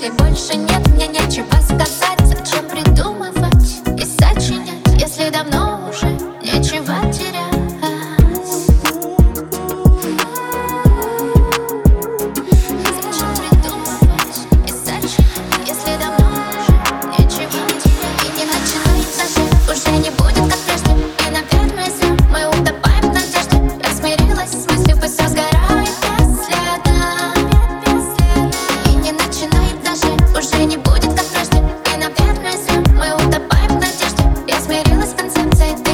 Если больше нет мне нечего сказать, чем придумать? and sense